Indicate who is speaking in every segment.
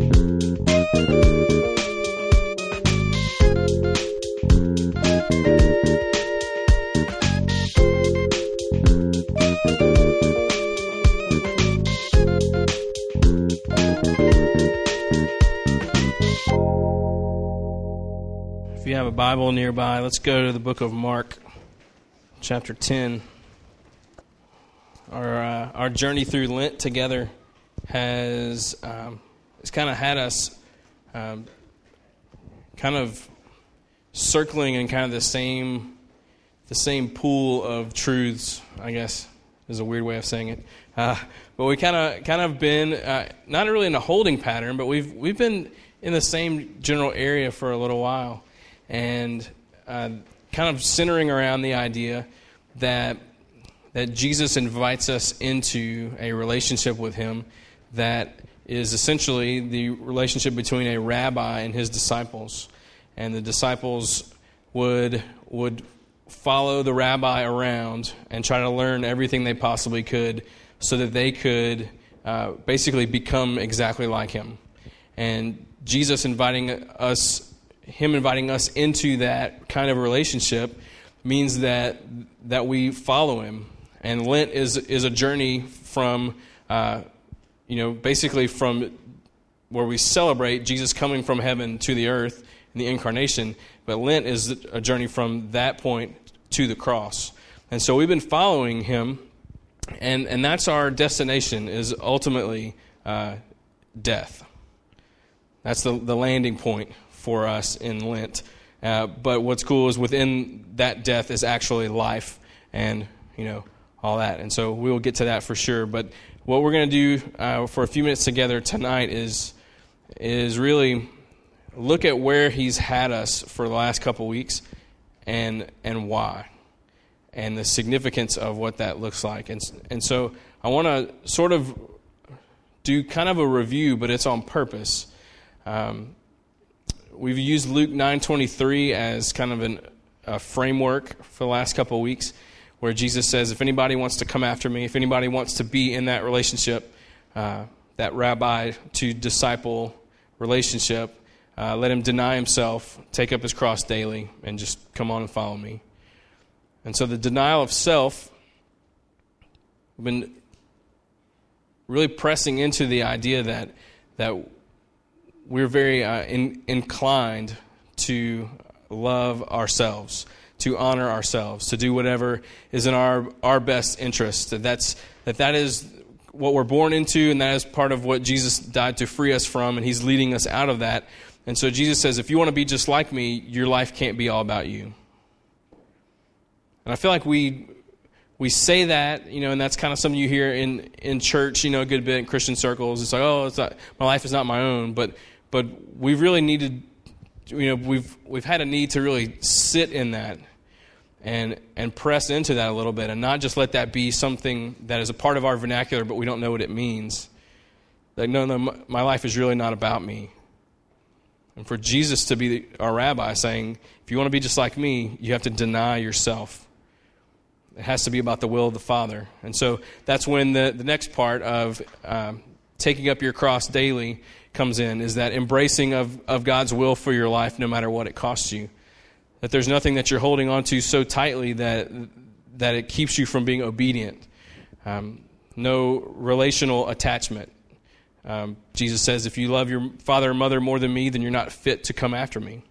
Speaker 1: If you have a Bible nearby, let's go to the book of Mark, chapter 10. Our, uh, our journey through Lent together has, um, has kind of had us um, kind of circling in kind of the same, the same pool of truths, I guess is a weird way of saying it. Uh, but we kind of kind of been uh, not really in a holding pattern, but we've we've been in the same general area for a little while and uh, kind of centering around the idea that that Jesus invites us into a relationship with Him that is essentially the relationship between a rabbi and his disciples, and the disciples would would follow the rabbi around and try to learn everything they possibly could so that they could uh, basically become exactly like him. And Jesus inviting us him inviting us into that kind of relationship means that that we follow him. And Lent is is a journey from, uh, you know, basically from where we celebrate Jesus coming from heaven to the earth in the incarnation. But Lent is a journey from that point to the cross. And so we've been following him, and and that's our destination is ultimately uh, death. That's the, the landing point for us in Lent. Uh, but what's cool is within that death is actually life and, you know, all that. And so we will get to that for sure. But what we're going to do uh, for a few minutes together tonight is, is really look at where he's had us for the last couple weeks and, and why and the significance of what that looks like. And, and so I want to sort of do kind of a review, but it's on purpose. Um, we've used Luke 9:23 as kind of an, a framework for the last couple weeks, where Jesus says, "If anybody wants to come after me, if anybody wants to be in that relationship, uh, that rabbi to disciple relationship, uh, let him deny himself, take up his cross daily, and just come on and follow me." And so the denial of self, we've been really pressing into the idea that that we're very uh, in, inclined to love ourselves, to honor ourselves, to do whatever is in our, our best interest. That, that's, that that is what we're born into, and that is part of what Jesus died to free us from, and He's leading us out of that. And so Jesus says, if you want to be just like me, your life can't be all about you. And I feel like we we say that, you know, and that's kind of something you hear in, in church, you know, a good bit in Christian circles. It's like, oh, it's not, my life is not my own. But but we really needed, you know, we've we've had a need to really sit in that and and press into that a little bit, and not just let that be something that is a part of our vernacular, but we don't know what it means. Like, no, no, my life is really not about me. And for Jesus to be our rabbi saying, if you want to be just like me, you have to deny yourself. It has to be about the will of the Father. And so that's when the, the next part of um, taking up your cross daily comes in is that embracing of, of God's will for your life no matter what it costs you. That there's nothing that you're holding on to so tightly that, that it keeps you from being obedient. Um, no relational attachment. Um, Jesus says, if you love your father or mother more than me, then you're not fit to come after me.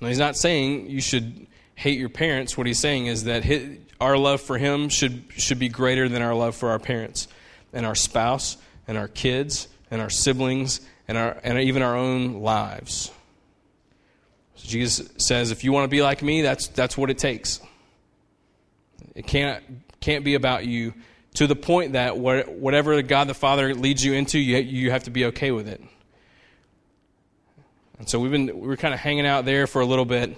Speaker 1: Now, he's not saying you should hate your parents. What he's saying is that his, our love for him should, should be greater than our love for our parents and our spouse and our kids and our siblings and, our, and even our own lives. So Jesus says, if you want to be like me, that's, that's what it takes. It can't, can't be about you to the point that whatever God the Father leads you into, you, you have to be okay with it. And so we've been, we were kind of hanging out there for a little bit. And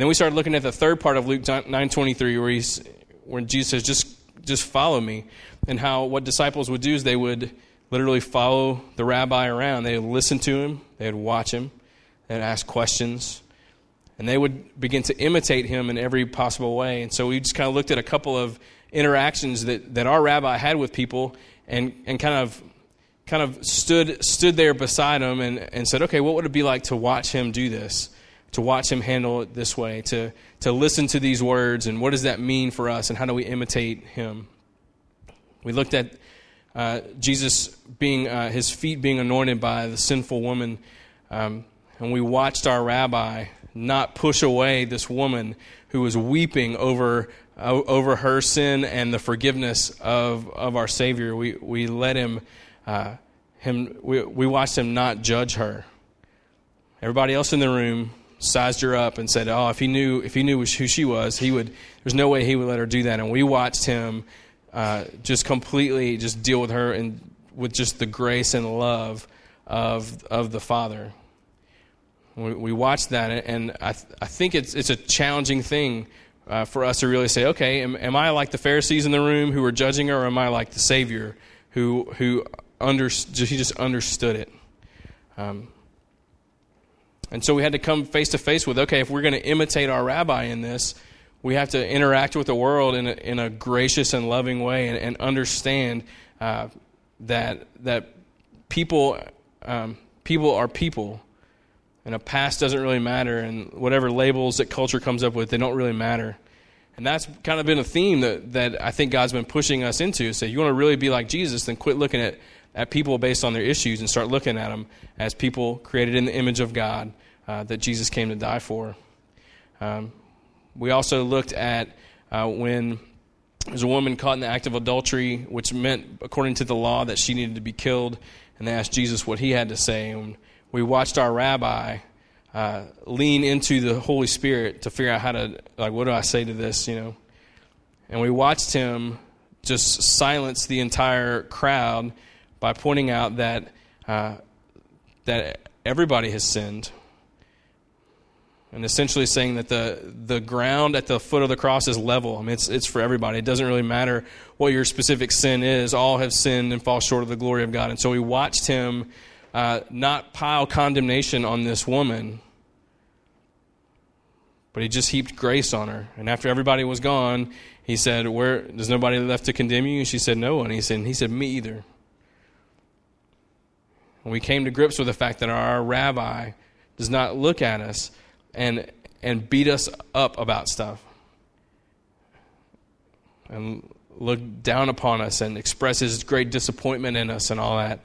Speaker 1: then we started looking at the third part of Luke 9.23 where, he's, where Jesus says, just, just follow me. And how what disciples would do is they would literally follow the rabbi around. They would listen to him, they would watch him, they would ask questions, and they would begin to imitate him in every possible way. And so we just kind of looked at a couple of interactions that, that our rabbi had with people and, and kind of kind of stood stood there beside him and, and said, okay, what would it be like to watch him do this? To watch him handle it this way, to, to listen to these words, and what does that mean for us, and how do we imitate him? We looked at uh, Jesus being, uh, his feet being anointed by the sinful woman, um, and we watched our rabbi not push away this woman who was weeping over over her sin and the forgiveness of, of our Savior. We, we let him, uh, him we, we watched him not judge her. Everybody else in the room sized her up and said, "Oh, if he knew if he knew who she was, he would. There's no way he would let her do that." And we watched him uh, just completely just deal with her and with just the grace and love of of the Father. We, we watched that, and I th- I think it's it's a challenging thing uh, for us to really say, okay, am, am, I like the Pharisees in the room who were judging her, or am I like the Savior who who under, he just understood it? Um, and so we had to come face to face with, okay, if we're going to imitate our rabbi in this, we have to interact with the world in a, in a gracious and loving way, and, and understand uh, that that people um, people are people and a past doesn't really matter, and whatever labels that culture comes up with, they don't really matter. And that's kind of been a theme that, that I think God's been pushing us into. Say, you want to really be like Jesus, then quit looking at, at people based on their issues and start looking at them as people created in the image of God uh, that Jesus came to die for. Um, we also looked at uh, when there's a woman caught in the act of adultery, which meant, according to the law, that she needed to be killed. And they asked Jesus what he had to say. And we watched our rabbi uh, lean into the Holy Spirit to figure out how to, like, what do I say to this, you know? And we watched him just silence the entire crowd by pointing out that, uh, that everybody has sinned. And essentially saying that the, the ground at the foot of the cross is level. I mean, it's, it's for everybody. It doesn't really matter what your specific sin is. All have sinned and fall short of the glory of God. And so we watched him uh, not pile condemnation on this woman, but he just heaped grace on her. And after everybody was gone, he said, "Where there's nobody left to condemn you?" And she said, "No." And he said, and "He said, me either." And we came to grips with the fact that our rabbi does not look at us and and beat us up about stuff and look down upon us and express his great disappointment in us and all that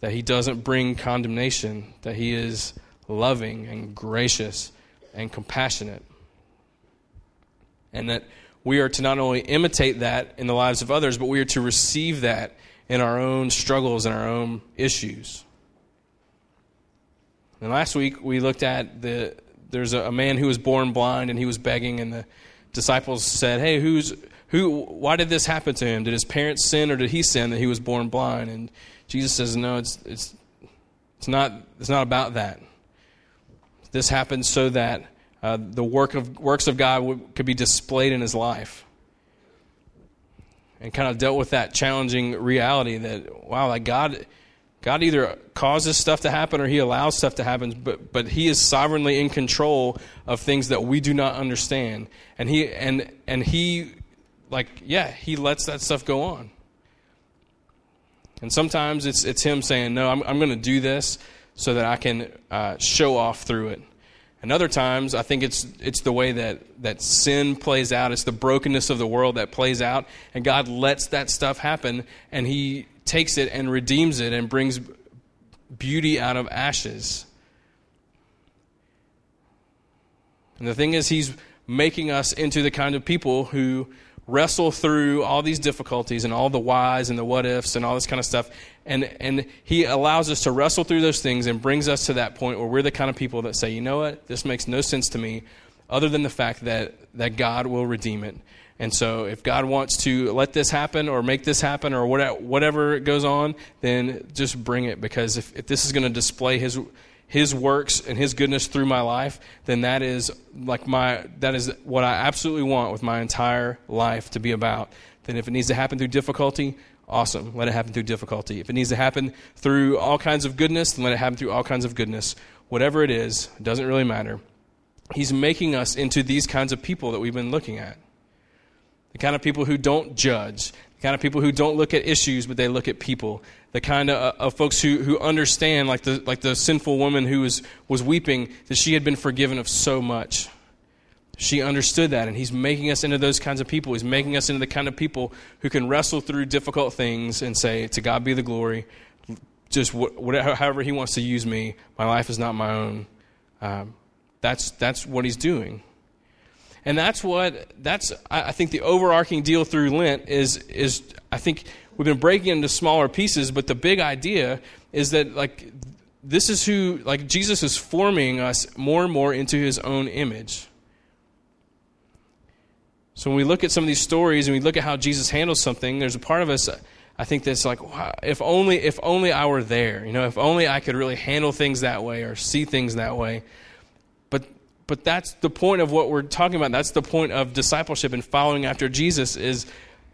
Speaker 1: that he doesn't bring condemnation, that he is loving and gracious and compassionate. And that we are to not only imitate that in the lives of others, but we are to receive that in our own struggles and our own issues. And last week we looked at the there's a, a man who was born blind and he was begging and the disciples said, "Hey, who's who why did this happen to him? Did his parents sin or did he sin that he was born blind?" And Jesus says, no, it's, it's, it's, not, it's not about that. This happens so that uh, the work of, works of God could be displayed in his life. And kind of dealt with that challenging reality that, wow, like God, God either causes stuff to happen or he allows stuff to happen, but, but he is sovereignly in control of things that we do not understand. And he, and, and he, like, yeah, he lets that stuff go on. And sometimes it's, it's him saying, No, I'm, I'm going to do this so that I can uh, show off through it. And other times, I think it's, it's the way that, that sin plays out. It's the brokenness of the world that plays out. And God lets that stuff happen, and He takes it and redeems it and brings beauty out of ashes. And the thing is, He's making us into the kind of people who wrestle through all these difficulties and all the whys and the what ifs and all this kind of stuff. And, and he allows us to wrestle through those things and brings us to that point where we're the kind of people that say, you know what, this makes no sense to me other than the fact that, that God will redeem it. And so if God wants to let this happen or make this happen or whatever goes on, then just bring it because if, if this is going to display his his works and his goodness through my life, then that is like my that is what I absolutely want with my entire life to be about. Then if it needs to happen through difficulty, awesome. Let it happen through difficulty. If it needs to happen through all kinds of goodness, then let it happen through all kinds of goodness. Whatever it is, doesn't really matter. He's making us into these kinds of people that we've been looking at. The kind of people who don't judge, the kind of people who don't look at issues, but they look at people, the kind of, uh, of folks who, who understand, like the, like the sinful woman who was, was weeping, that she had been forgiven of so much. She understood that, and He's making us into those kinds of people. He's making us into the kind of people who can wrestle through difficult things and say, To God be the glory. Just whatever, however He wants to use me, my life is not my own. Um, that's, that's what He's doing. And that's what, that's, I think, the overarching deal through Lent is, is I think we've been breaking into smaller pieces, but the big idea is that, like, this is who, like, Jesus is forming us more and more into his own image. So when we look at some of these stories and we look at how Jesus handles something, there's a part of us I think that's like wow, if only if only I were there, you know, if only I could really handle things that way or see things that way. But that's the point of what we're talking about. That's the point of discipleship and following after Jesus is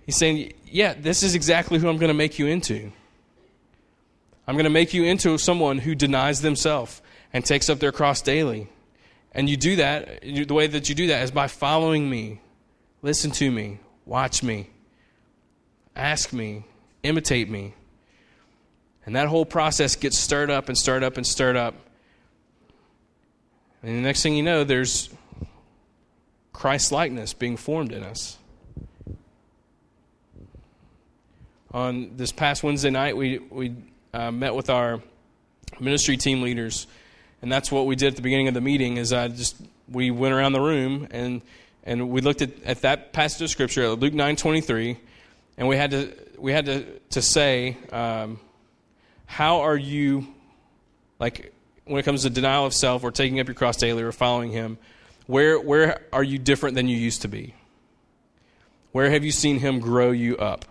Speaker 1: he's saying, "Yeah, this is exactly who I'm going to make you into. I'm going to make you into someone who denies themselves and takes up their cross daily." And you do that, the way that you do that is by following me, Listen to me, watch me, ask me, imitate me. And that whole process gets stirred up and stirred up and stirred up. And the next thing you know, there's Christ likeness being formed in us. On this past Wednesday night, we, we uh, met with our ministry team leaders, and that's what we did at the beginning of the meeting. Is I just we went around the room and and we looked at, at that passage of scripture, Luke nine twenty three, and we had to we had to to say, um, how are you, like when it comes to denial of self or taking up your cross daily or following Him, where where are you different than you used to be? Where have you seen Him grow you up?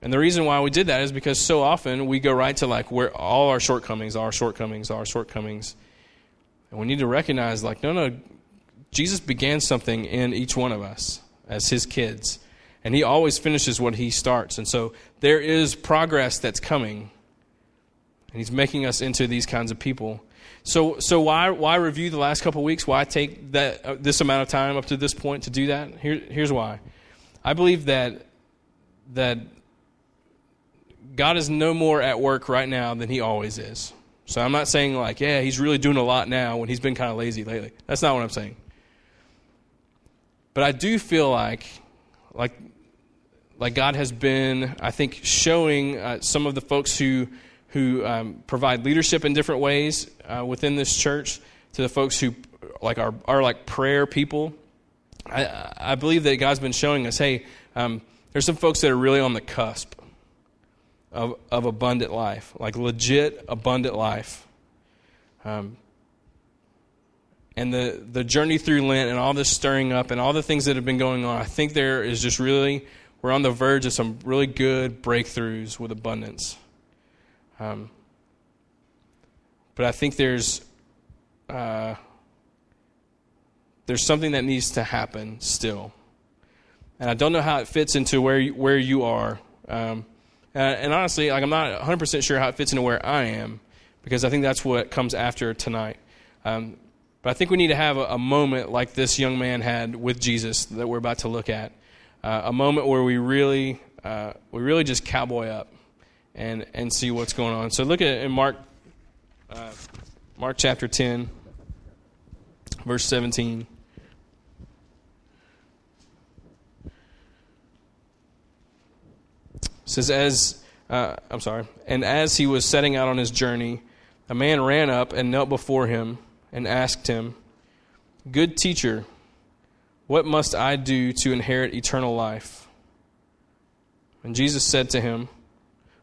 Speaker 1: And the reason why we did that is because so often we go right to like where all our shortcomings, our shortcomings, our shortcomings. And we need to recognize, like, no, no, Jesus began something in each one of us as his kids. And he always finishes what he starts. And so there is progress that's coming. And he's making us into these kinds of people. So, so why, why review the last couple weeks? Why take that, uh, this amount of time up to this point to do that? Here, here's why. I believe that, that God is no more at work right now than he always is. So I'm not saying like, yeah, he's really doing a lot now when he's been kind of lazy lately. That's not what I'm saying. But I do feel like, like, like God has been, I think, showing uh, some of the folks who who um, provide leadership in different ways uh, within this church to the folks who like are are like prayer people. I I believe that God's been showing us, hey, um, there's some folks that are really on the cusp of, of abundant life, like legit abundant life. Um, and the, the journey through Lent and all this stirring up and all the things that have been going on, I think there is just really, we're on the verge of some really good breakthroughs with abundance. Um, but I think there's, uh, there's something that needs to happen still. And I don't know how it fits into where you, where you are. Um, uh, and honestly, like I'm not 100% sure how it fits into where I am, because I think that's what comes after tonight. Um, but I think we need to have a, a, moment like this young man had with Jesus that we're about to look at, uh, a moment where we really, uh, we really just cowboy up and and see what's going on. So look at in Mark, uh, Mark chapter 10, verse 17. says, as, uh, I'm sorry, and as he was setting out on his journey, a man ran up and knelt before him and asked him, Good teacher, what must I do to inherit eternal life? And Jesus said to him,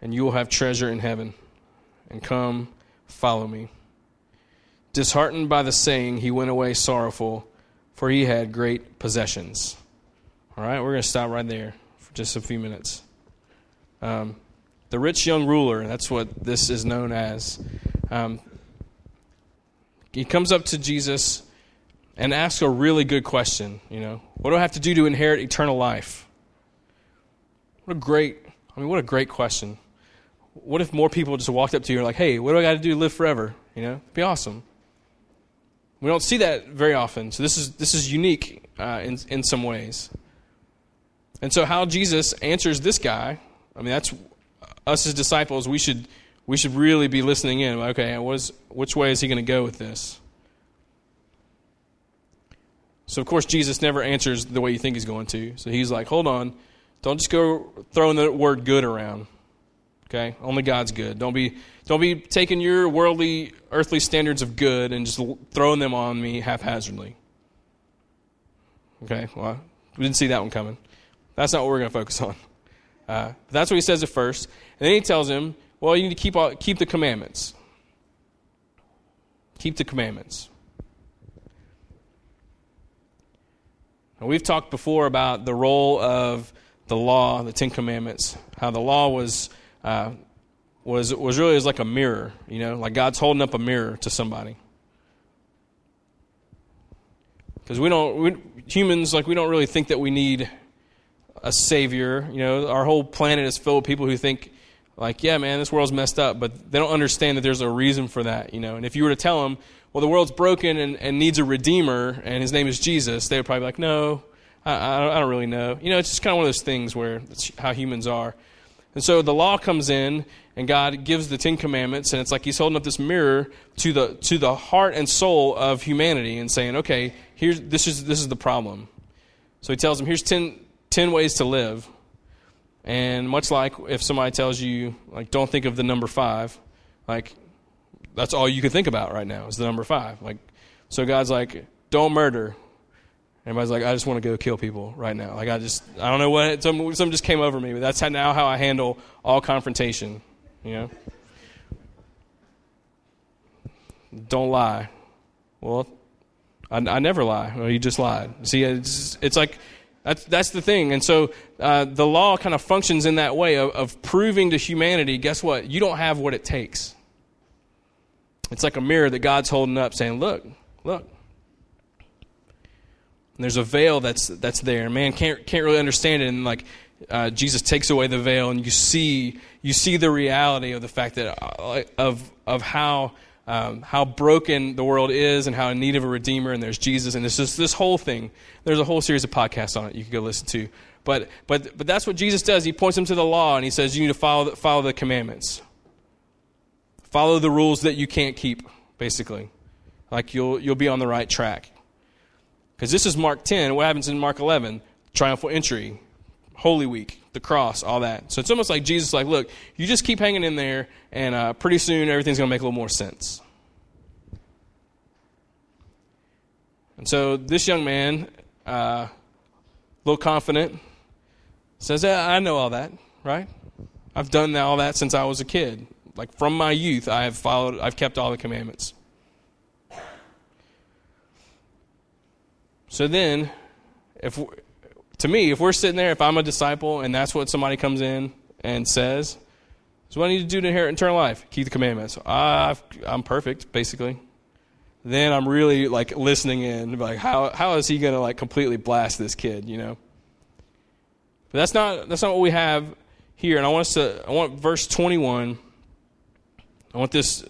Speaker 1: and you will have treasure in heaven. And come, follow me. Disheartened by the saying, he went away sorrowful, for he had great possessions. All right, we're going to stop right there for just a few minutes. Um, the rich young ruler, that's what this is known as. Um, he comes up to Jesus and asks a really good question. You know, what do I have to do to inherit eternal life? What a great, I mean, what a great question. What if more people just walked up to you and like, hey, what do I got to do to live forever? You know, It'd be awesome. We don't see that very often, so this is this is unique uh, in in some ways. And so, how Jesus answers this guy, I mean, that's us as disciples. We should we should really be listening in. Okay, what is, which way is he going to go with this? So, of course, Jesus never answers the way you think he's going to. So he's like, hold on. Don't just go throwing the word good around. Okay? Only God's good. Don't be, don't be taking your worldly, earthly standards of good and just throwing them on me haphazardly. Okay? Well, we didn't see that one coming. That's not what we're going to focus on. Uh, that's what he says at first. And then he tells him, well, you need to keep, all, keep the commandments. Keep the commandments. Now, we've talked before about the role of the law, the Ten Commandments, how the law was, uh, was, was really as like a mirror, you know, like God's holding up a mirror to somebody. Because we don't, we, humans, like, we don't really think that we need a savior. You know, our whole planet is filled with people who think, like, yeah, man, this world's messed up, but they don't understand that there's a reason for that, you know. And if you were to tell them, well, the world's broken and, and needs a redeemer, and his name is Jesus, they would probably be like, no, I, I, don't really know. You know, it's just kind of one of those things where it's how humans are. And so the law comes in, and God gives the Ten Commandments, and it's like He's holding up this mirror to the to the heart and soul of humanity, and saying, "Okay, here's this is this is the problem." So He tells them, "Here's ten, 10 ways to live." And much like if somebody tells you, like, don't think of the number five, like, that's all you can think about right now is the number five. Like, so God's like, don't murder. Everybody's like, I just want to go kill people right now. Like, I just, I don't know what, something, something just came over me, but that's how, now how I handle all confrontation, you know? Don't lie. Well, I, I never lie. Well, you just lied. See, it's, it's like, that's, that's the thing. And so uh, the law kind of functions in that way of, of proving to humanity guess what? You don't have what it takes. It's like a mirror that God's holding up saying, look, look. And there's a veil that's, that's there. Man can't, can't really understand it. And like uh, Jesus takes away the veil, and you see, you see the reality of the fact that, uh, of, of how um, how broken the world is and how in need of a redeemer, and there's Jesus, and there's just this whole thing. There's a whole series of podcasts on it you can go listen to. But, but, but that's what Jesus does. He points them to the law, and he says, You need to follow the, follow the commandments. Follow the rules that you can't keep, basically. Like you'll, you'll be on the right track. Because this is Mark 10. What happens in Mark 11? Triumphal entry, Holy Week, the cross, all that. So it's almost like Jesus, like, look, you just keep hanging in there, and uh, pretty soon everything's going to make a little more sense. And so this young man, uh, a little confident, says, I know all that, right? I've done all that since I was a kid. Like from my youth, I have followed, I've kept all the commandments. So then, if to me, if we're sitting there, if I'm a disciple and that's what somebody comes in and says, so what I need to do to inherit eternal life? Keep the commandments. i am ah, perfect, basically. Then I'm really like listening in, like how how is he going to like completely blast this kid, you know? But that's not that's not what we have here. And I want us to I want verse 21. I want this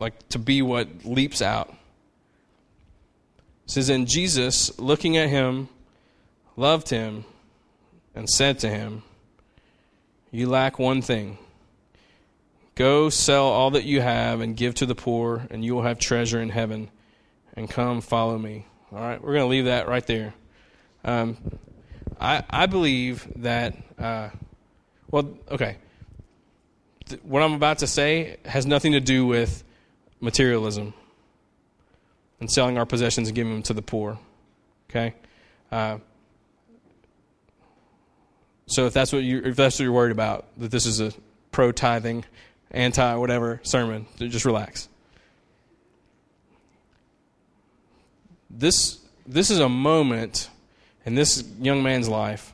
Speaker 1: like to be what leaps out. It says, And Jesus, looking at him, loved him, and said to him, You lack one thing. Go sell all that you have and give to the poor, and you will have treasure in heaven. And come follow me. All right, we're going to leave that right there. Um, I, I believe that, uh, well, okay. What I'm about to say has nothing to do with materialism and selling our possessions and giving them to the poor. Okay? Uh, so if that's what you if that's what you're worried about, that this is a pro tithing, anti whatever sermon, just relax. This this is a moment in this young man's life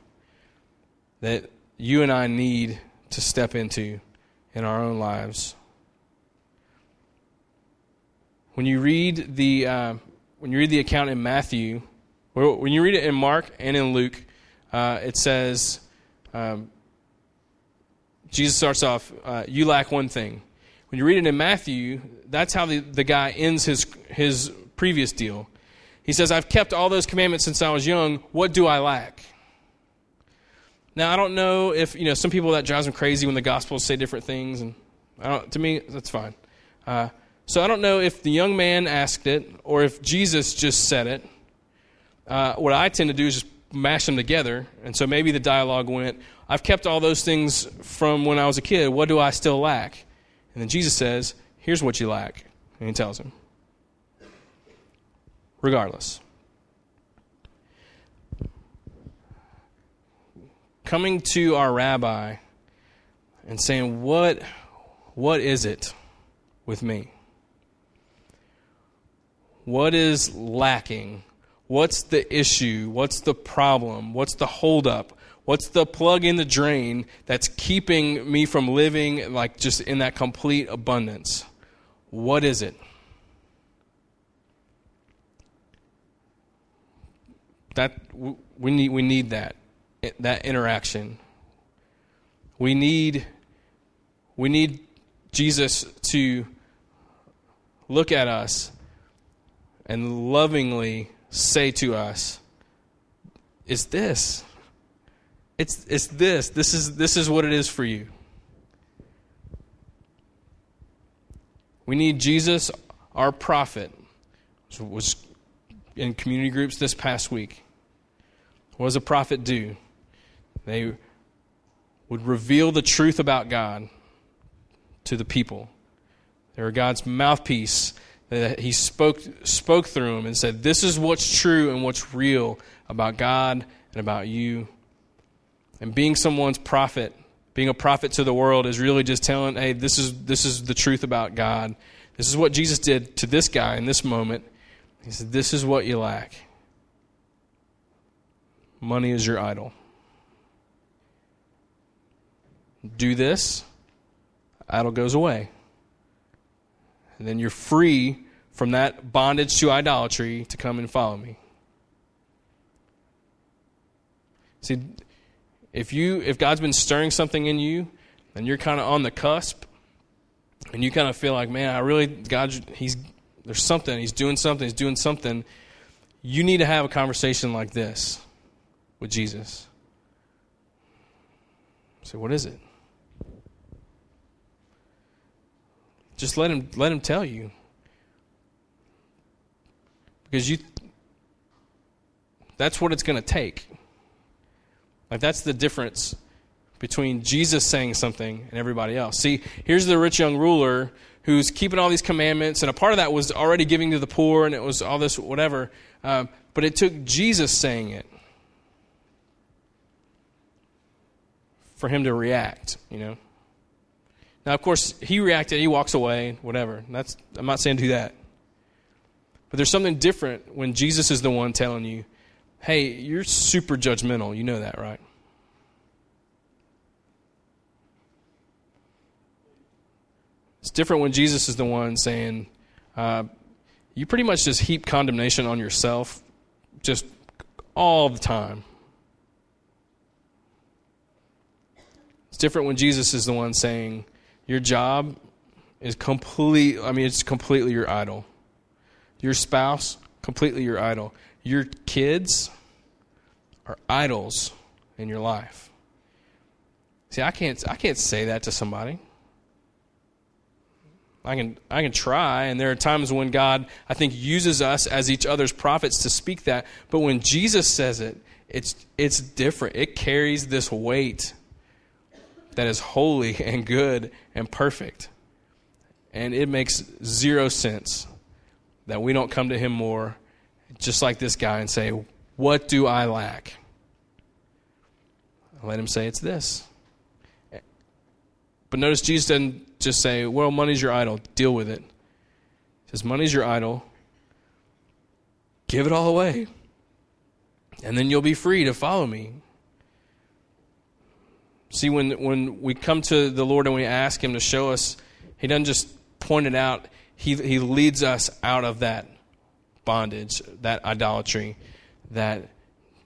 Speaker 1: that you and I need to step into in our own lives. When you read the uh, when you read the account in Matthew, when you read it in Mark and in Luke, uh, it says um, Jesus starts off, uh, "You lack one thing." When you read it in Matthew, that's how the, the guy ends his his previous deal. He says, "I've kept all those commandments since I was young. What do I lack?" Now I don't know if you know some people that drives them crazy when the Gospels say different things, and to me that's fine. Uh, so I don't know if the young man asked it or if Jesus just said it. Uh, what I tend to do is just mash them together, and so maybe the dialogue went, "I've kept all those things from when I was a kid. What do I still lack?" And then Jesus says, "Here's what you lack," and he tells him. Regardless. coming to our rabbi and saying, What, what is it with me? What is lacking? What's the issue? What's the problem? What's the holdup? What's the plug in the drain that's keeping me from living like just in that complete abundance? What is it? That we need we need that that interaction. We need, we need Jesus to look at us and lovingly say to us, is this. It's, it's this. This is, this is what it is for you. We need Jesus, our prophet, was in community groups this past week. What does a prophet do? They would reveal the truth about God to the people. They were God's mouthpiece. That he spoke, spoke through him and said, This is what's true and what's real about God and about you. And being someone's prophet, being a prophet to the world, is really just telling, Hey, this is, this is the truth about God. This is what Jesus did to this guy in this moment. He said, This is what you lack. Money is your idol do this, idol goes away. And then you're free from that bondage to idolatry to come and follow me. See, if you if God's been stirring something in you, and you're kind of on the cusp, and you kind of feel like, man, I really God, he's there's something, he's doing something, he's doing something. You need to have a conversation like this with Jesus. So, what is it? Just let him let him tell you. Because you that's what it's going to take. Like that's the difference between Jesus saying something and everybody else. See, here's the rich young ruler who's keeping all these commandments, and a part of that was already giving to the poor, and it was all this whatever. Um, but it took Jesus saying it for him to react. You know. Now, of course, he reacted, he walks away, whatever. That's, I'm not saying do that. But there's something different when Jesus is the one telling you, hey, you're super judgmental. You know that, right? It's different when Jesus is the one saying, uh, you pretty much just heap condemnation on yourself just all the time. It's different when Jesus is the one saying, your job is complete, I mean, it's completely your idol. Your spouse, completely your idol. Your kids are idols in your life. See, I can't, I can't say that to somebody. I can, I can try, and there are times when God, I think, uses us as each other's prophets to speak that. But when Jesus says it, it's, it's different. It carries this weight that is holy and good and perfect. And it makes zero sense that we don't come to him more, just like this guy, and say, What do I lack? let him say, It's this. But notice Jesus doesn't just say, Well, money's your idol, deal with it. He says, Money's your idol, give it all away. And then you'll be free to follow me. See, when, when we come to the Lord and we ask Him to show us, He doesn't just point it out, He, he leads us out of that bondage, that idolatry, that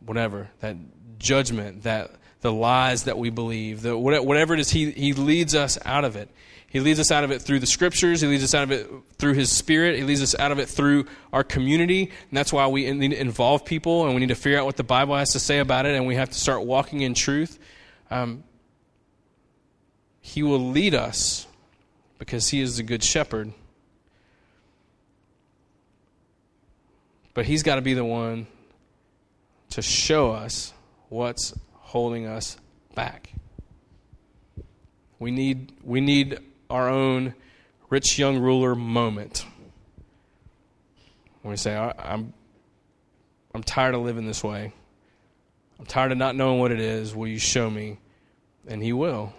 Speaker 1: whatever, that judgment, that the lies that we believe, the, whatever it is, he, he leads us out of it. He leads us out of it through the scriptures. He leads us out of it through His Spirit. He leads us out of it through our community. And that's why we need to involve people and we need to figure out what the Bible has to say about it and we have to start walking in truth. Um, he will lead us because He is the Good Shepherd. But He's got to be the one to show us what's holding us back. We need, we need our own rich young ruler moment. When we say, I'm, I'm tired of living this way. I'm tired of not knowing what it is. Will you show me? And he will.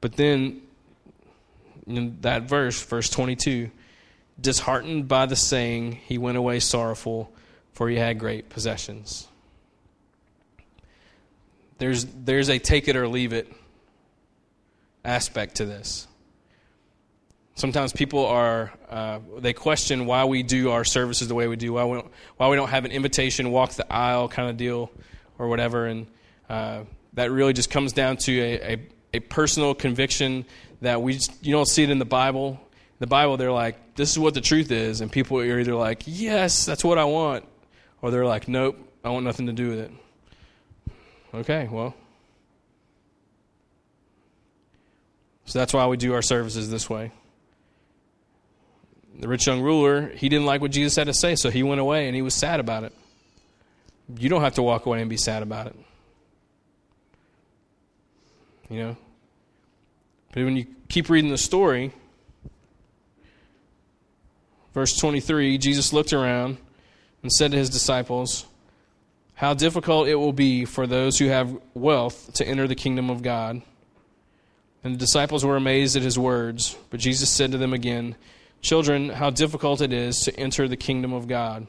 Speaker 1: But then, in that verse, verse 22, disheartened by the saying, he went away sorrowful, for he had great possessions. There's, there's a take it or leave it aspect to this. Sometimes people are, uh, they question why we do our services the way we do, why we, don't, why we don't have an invitation, walk the aisle kind of deal or whatever. And uh, that really just comes down to a, a, a personal conviction that we just, you don't see it in the Bible. The Bible, they're like, this is what the truth is. And people are either like, yes, that's what I want. Or they're like, nope, I want nothing to do with it. Okay, well, So that's why we do our services this way. The rich young ruler, he didn't like what Jesus had to say, so he went away and he was sad about it. You don't have to walk away and be sad about it. You know? But when you keep reading the story, verse 23, Jesus looked around and said to his disciples, How difficult it will be for those who have wealth to enter the kingdom of God. And the disciples were amazed at his words. But Jesus said to them again, Children, how difficult it is to enter the kingdom of God.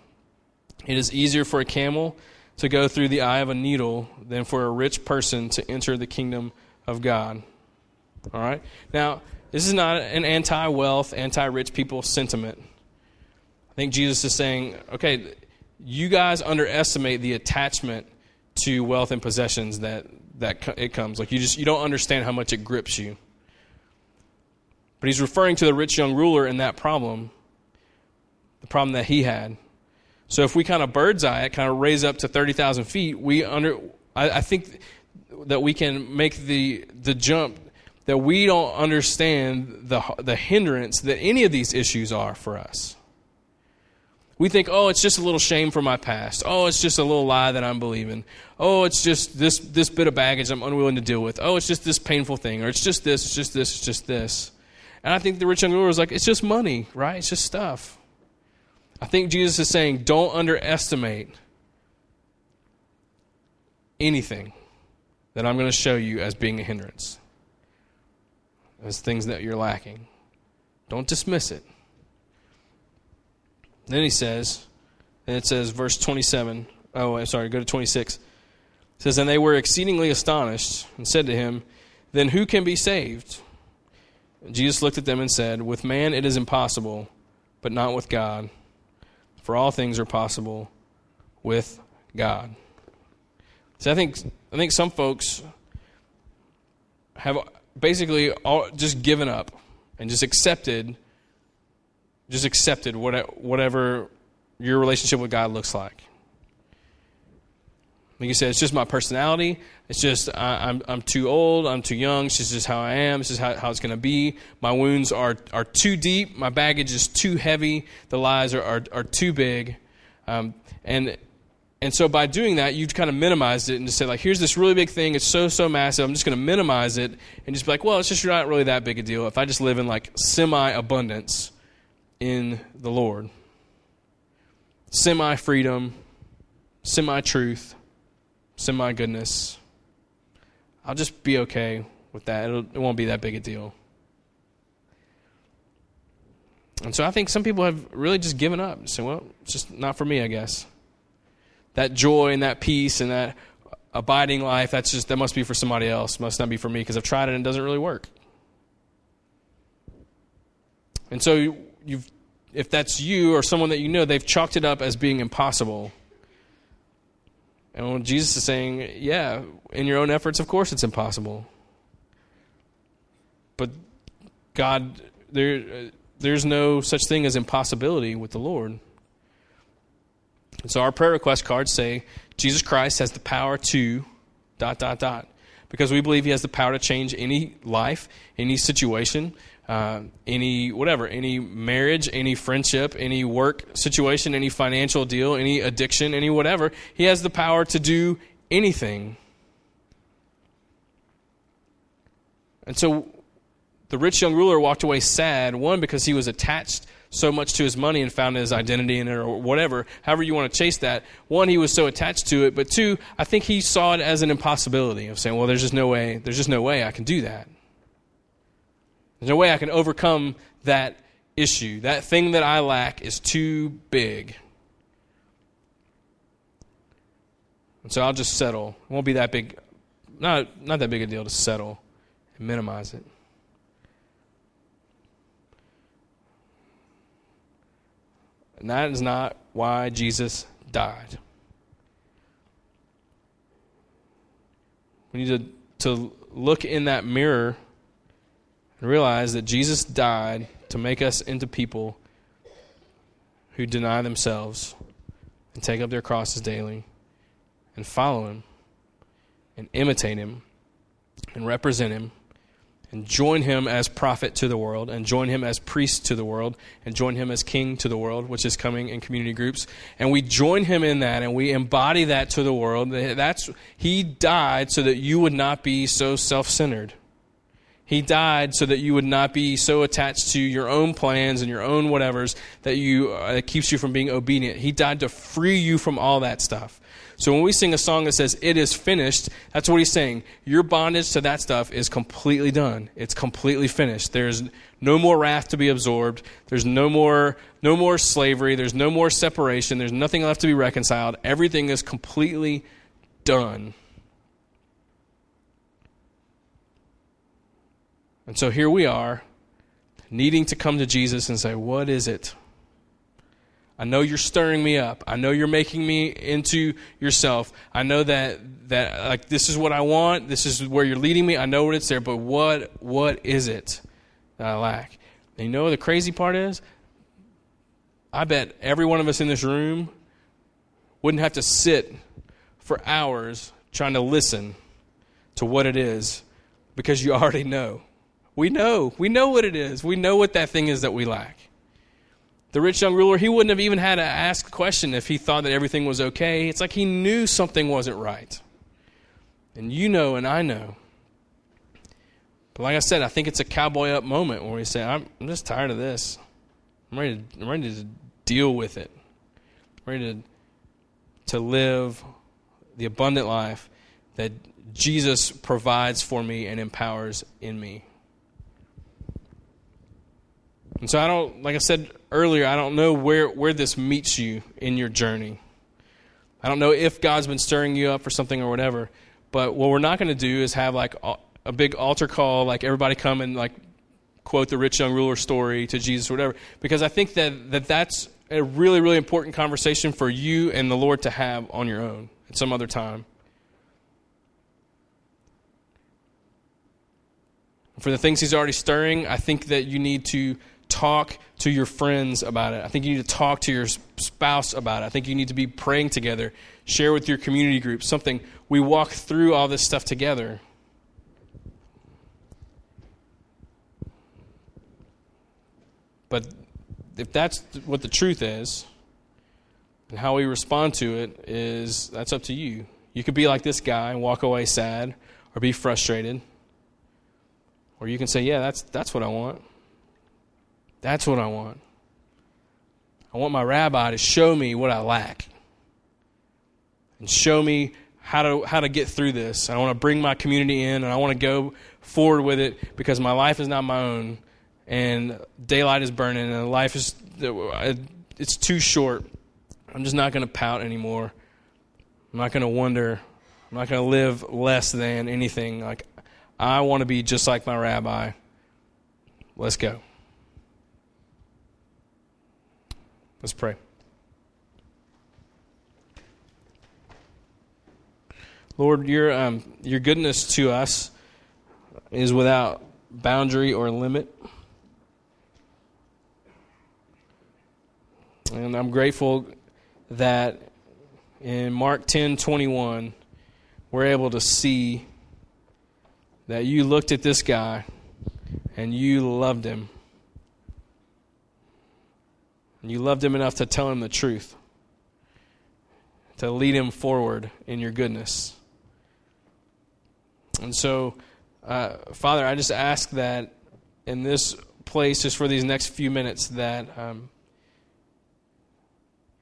Speaker 1: It is easier for a camel to go through the eye of a needle than for a rich person to enter the kingdom of God. All right? Now, this is not an anti wealth, anti rich people sentiment. I think Jesus is saying, okay, you guys underestimate the attachment to wealth and possessions that that it comes. Like you just you don't understand how much it grips you. But he's referring to the rich young ruler and that problem, the problem that he had. So if we kind of bird's eye it, kind of raise up to thirty thousand feet, we under I, I think that we can make the the jump that we don't understand the the hindrance that any of these issues are for us. We think, oh, it's just a little shame from my past. Oh, it's just a little lie that I'm believing. Oh, it's just this, this bit of baggage I'm unwilling to deal with. Oh, it's just this painful thing. Or it's just this, it's just this, it's just this. And I think the rich young ruler is like, it's just money, right? It's just stuff. I think Jesus is saying, don't underestimate anything that I'm going to show you as being a hindrance, as things that you're lacking. Don't dismiss it. Then he says, and it says, verse 27. Oh, I'm sorry, go to 26. It says, And they were exceedingly astonished and said to him, Then who can be saved? And Jesus looked at them and said, With man it is impossible, but not with God. For all things are possible with God. So I think I think some folks have basically all, just given up and just accepted just accepted what, whatever your relationship with God looks like. Like you said, it's just my personality. It's just I, am I'm, I'm too old. I'm too young. This is just how I am. This is how, how it's going to be. My wounds are, are too deep. My baggage is too heavy. The lies are, are, are too big. Um, and and so by doing that, you kind of minimized it and just say, like, here's this really big thing. It's so, so massive. I'm just going to minimize it and just be like, well, it's just not really that big a deal. If I just live in like semi abundance, in the Lord. Semi freedom, semi truth, semi goodness. I'll just be okay with that. It'll, it won't be that big a deal. And so I think some people have really just given up and said, well, it's just not for me, I guess. That joy and that peace and that abiding life, that's just that must be for somebody else. Must not be for me because I've tried it and it doesn't really work. And so you've if that's you or someone that you know, they've chalked it up as being impossible. And Jesus is saying, yeah, in your own efforts, of course it's impossible. But God, there, there's no such thing as impossibility with the Lord. And so our prayer request cards say, Jesus Christ has the power to dot, dot, dot. Because we believe he has the power to change any life, any situation, uh, any whatever, any marriage, any friendship, any work situation, any financial deal, any addiction, any whatever. He has the power to do anything. And so the rich young ruler walked away sad, one, because he was attached so much to his money and found his identity in it or whatever, however you want to chase that. One, he was so attached to it, but two, I think he saw it as an impossibility of saying, well, there's just no way, there's just no way I can do that. There's no way I can overcome that issue. That thing that I lack is too big. And so I'll just settle. It won't be that big, not, not that big a deal to settle and minimize it. And that is not why Jesus died. We need to, to look in that mirror and realize that Jesus died to make us into people who deny themselves and take up their crosses daily and follow him and imitate him and represent him and join him as prophet to the world and join him as priest to the world and join him as king to the world which is coming in community groups. And we join him in that and we embody that to the world. That's he died so that you would not be so self-centered he died so that you would not be so attached to your own plans and your own whatevers that you uh, that keeps you from being obedient. He died to free you from all that stuff. So when we sing a song that says it is finished, that's what he's saying. Your bondage to that stuff is completely done. It's completely finished. There's no more wrath to be absorbed. There's no more no more slavery. There's no more separation. There's nothing left to be reconciled. Everything is completely done. And so here we are, needing to come to Jesus and say, What is it? I know you're stirring me up. I know you're making me into yourself. I know that that like this is what I want. This is where you're leading me. I know what it's there, but what what is it that I lack? And you know the crazy part is I bet every one of us in this room wouldn't have to sit for hours trying to listen to what it is because you already know. We know. We know what it is. We know what that thing is that we lack. The rich young ruler, he wouldn't have even had to ask a question if he thought that everything was okay. It's like he knew something wasn't right. And you know, and I know. But like I said, I think it's a cowboy up moment where we say, I'm, I'm just tired of this. I'm ready, to, I'm ready to deal with it. I'm ready to, to live the abundant life that Jesus provides for me and empowers in me. And so I don't, like I said earlier, I don't know where, where this meets you in your journey. I don't know if God's been stirring you up for something or whatever. But what we're not going to do is have like a big altar call, like everybody come and like quote the rich young ruler story to Jesus or whatever. Because I think that, that that's a really, really important conversation for you and the Lord to have on your own at some other time. For the things He's already stirring, I think that you need to talk to your friends about it. I think you need to talk to your spouse about it. I think you need to be praying together. Share with your community group something. We walk through all this stuff together. But if that's what the truth is, and how we respond to it is that's up to you. You could be like this guy and walk away sad or be frustrated. Or you can say, "Yeah, that's that's what I want." That's what I want. I want my rabbi to show me what I lack and show me how to how to get through this. I want to bring my community in and I want to go forward with it because my life is not my own and daylight is burning and life is it's too short. I'm just not going to pout anymore. I'm not going to wonder. I'm not going to live less than anything. Like, I want to be just like my rabbi. Let's go. Let's pray. Lord, your, um, your goodness to us is without boundary or limit. And I'm grateful that in Mark 10 21, we're able to see that you looked at this guy and you loved him. And you loved him enough to tell him the truth, to lead him forward in your goodness. And so, uh, Father, I just ask that in this place, just for these next few minutes, that um,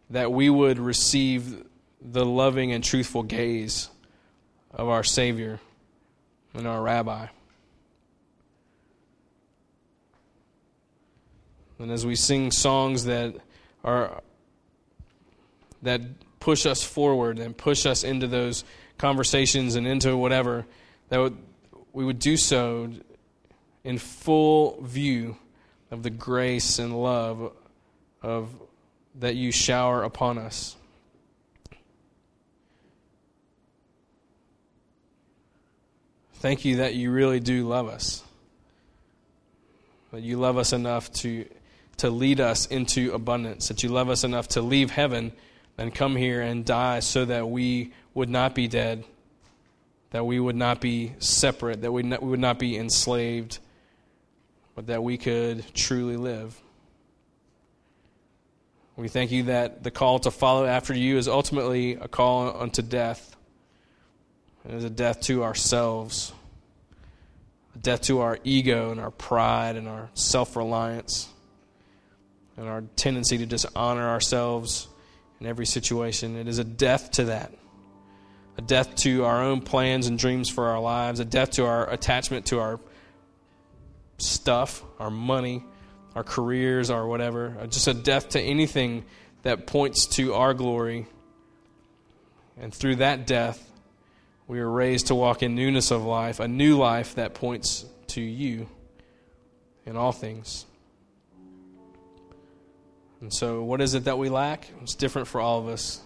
Speaker 1: that we would receive the loving and truthful gaze of our Savior and our Rabbi. And as we sing songs that are that push us forward and push us into those conversations and into whatever, that would, we would do so in full view of the grace and love of that you shower upon us. Thank you that you really do love us. That you love us enough to, to lead us into abundance. That you love us enough to leave heaven and come here and die so that we would not be dead. That we would not be separate. That we, would not be enslaved. But that we could truly live. We thank you that the call to follow after you is ultimately a call unto death. It is a death to ourselves, a death to our ego and our pride and our self reliance and our tendency to dishonor ourselves in every situation. It is a death to that. A death to our own plans and dreams for our lives, a death to our attachment to our stuff, our money, our careers, our whatever. Uh, just a death to anything that points to our glory. And through that death, we are raised to walk in newness of life, a new life that points to you in all things. And so, what is it that we lack? It's different for all of us.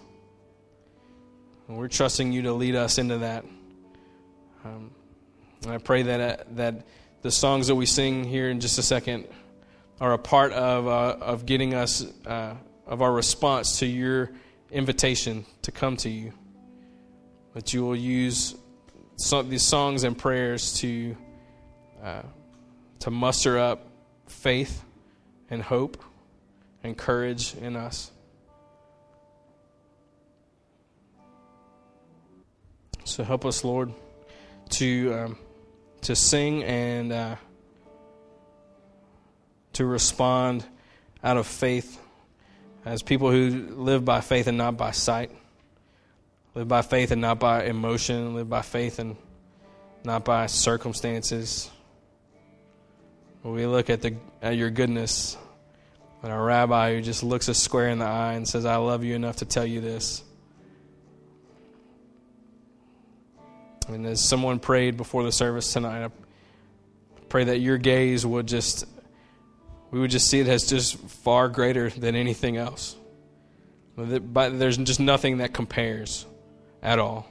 Speaker 1: And we're trusting you to lead us into that. Um, and I pray that, uh, that the songs that we sing here in just a second are a part of, uh, of getting us, uh, of our response to your invitation to come to you that you will use some, these songs and prayers to uh, to muster up faith and hope and courage in us. So help us, Lord, to um, to sing and uh, to respond out of faith as people who live by faith and not by sight. Live by faith and not by emotion. Live by faith and not by circumstances. We look at, the, at your goodness, and our rabbi who just looks us square in the eye and says, I love you enough to tell you this. And as someone prayed before the service tonight, I pray that your gaze would just, we would just see it as just far greater than anything else. But there's just nothing that compares at all.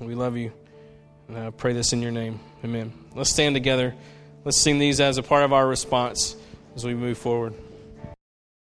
Speaker 1: We love you. And I pray this in your name. Amen. Let's stand together. Let's sing these as a part of our response as we move forward.